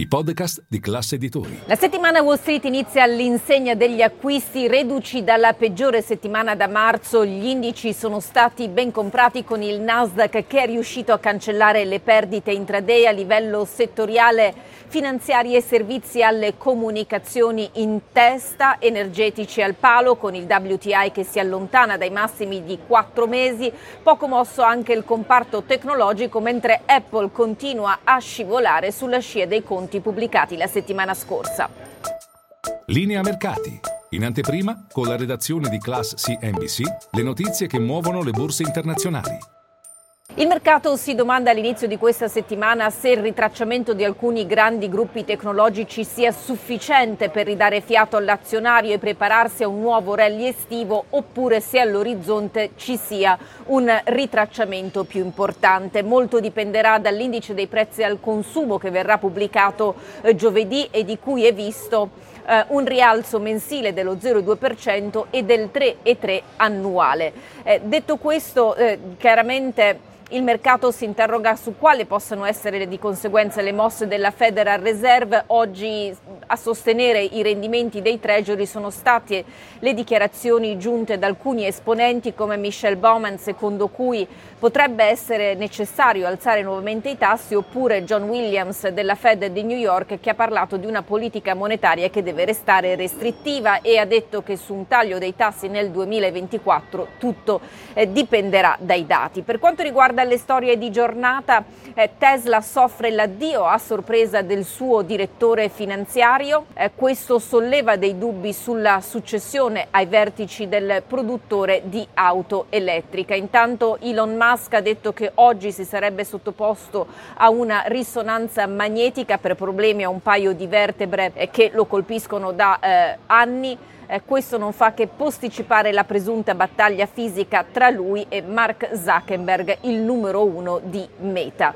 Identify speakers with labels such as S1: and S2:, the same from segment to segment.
S1: i podcast di classe editori.
S2: La settimana Wall Street inizia all'insegna degli acquisti reduci dalla peggiore settimana da marzo. Gli indici sono stati ben comprati con il Nasdaq che è riuscito a cancellare le perdite intraday a livello settoriale finanziari e servizi alle comunicazioni in testa, energetici al palo con il WTI che si allontana dai massimi di quattro mesi, poco mosso anche il comparto tecnologico mentre Apple continua a scivolare sulla scia dei conti pubblicati la settimana scorsa.
S1: Linea mercati. In anteprima, con la redazione di Class CNBC, le notizie che muovono le borse internazionali.
S2: Il mercato si domanda all'inizio di questa settimana se il ritracciamento di alcuni grandi gruppi tecnologici sia sufficiente per ridare fiato all'azionario e prepararsi a un nuovo rally estivo oppure se all'orizzonte ci sia un ritracciamento più importante. Molto dipenderà dall'indice dei prezzi al consumo che verrà pubblicato eh, giovedì e di cui è visto eh, un rialzo mensile dello 0,2% e del 3,3% annuale. Eh, detto questo, chiaramente il mercato si interroga su quali possano essere di conseguenza le mosse della Federal Reserve. Oggi a sostenere i rendimenti dei treasury sono state le dichiarazioni giunte da alcuni esponenti come Michelle Bowman, secondo cui potrebbe essere necessario alzare nuovamente i tassi, oppure John Williams della Fed di New York che ha parlato di una politica monetaria che deve restare restrittiva e ha detto che su un taglio dei tassi nel 2024 tutto eh, dipenderà dai dati. Per quanto riguarda dalle storie di giornata, eh, Tesla soffre l'addio a sorpresa del suo direttore finanziario. Eh, questo solleva dei dubbi sulla successione ai vertici del produttore di auto elettrica. Intanto Elon Musk ha detto che oggi si sarebbe sottoposto a una risonanza magnetica per problemi a un paio di vertebre eh, che lo colpiscono da eh, anni. Eh, questo non fa che posticipare la presunta battaglia fisica tra lui e Mark Zuckerberg, il numero uno di Meta.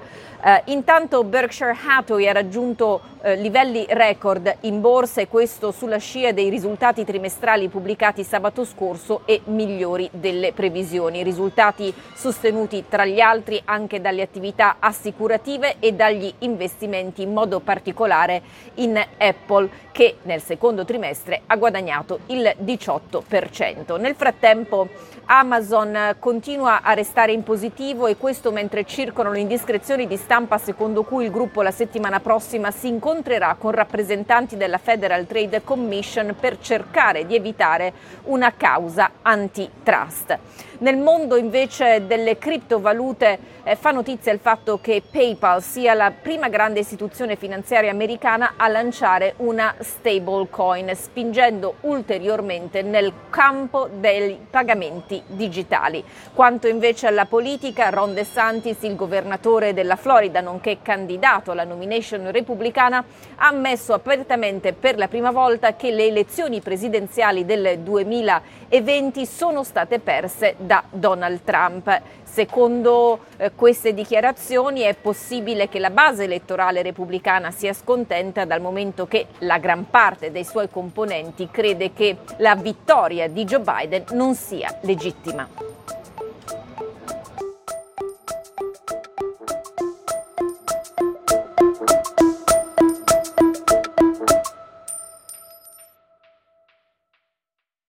S2: Eh, intanto Berkshire Hathaway ha raggiunto eh, livelli record in borsa e questo sulla scia dei risultati trimestrali pubblicati sabato scorso e migliori delle previsioni. Risultati sostenuti tra gli altri anche dalle attività assicurative e dagli investimenti in modo particolare in Apple che nel secondo trimestre ha guadagnato il 18%. Nel frattempo Amazon continua a restare in positivo e questo mentre circolano indiscrezioni di stampa secondo cui il gruppo la settimana prossima si incontrerà con rappresentanti della Federal Trade Commission per cercare di evitare una causa antitrust. Nel mondo invece delle criptovalute eh, fa notizia il fatto che PayPal sia la prima grande istituzione finanziaria americana a lanciare una stablecoin, spingendo ulteriormente nel campo dei pagamenti digitali. Quanto invece alla politica, Ron DeSantis, il governatore della Florida, nonché candidato alla nomination repubblicana, ha ammesso apertamente per la prima volta che le elezioni presidenziali del 2020 sono state perse da Donald Trump. Secondo eh, queste dichiarazioni è possibile che la base elettorale repubblicana sia scontenta dal momento che la gran parte dei suoi componenti crede che la vittoria di Joe Biden non sia legittima.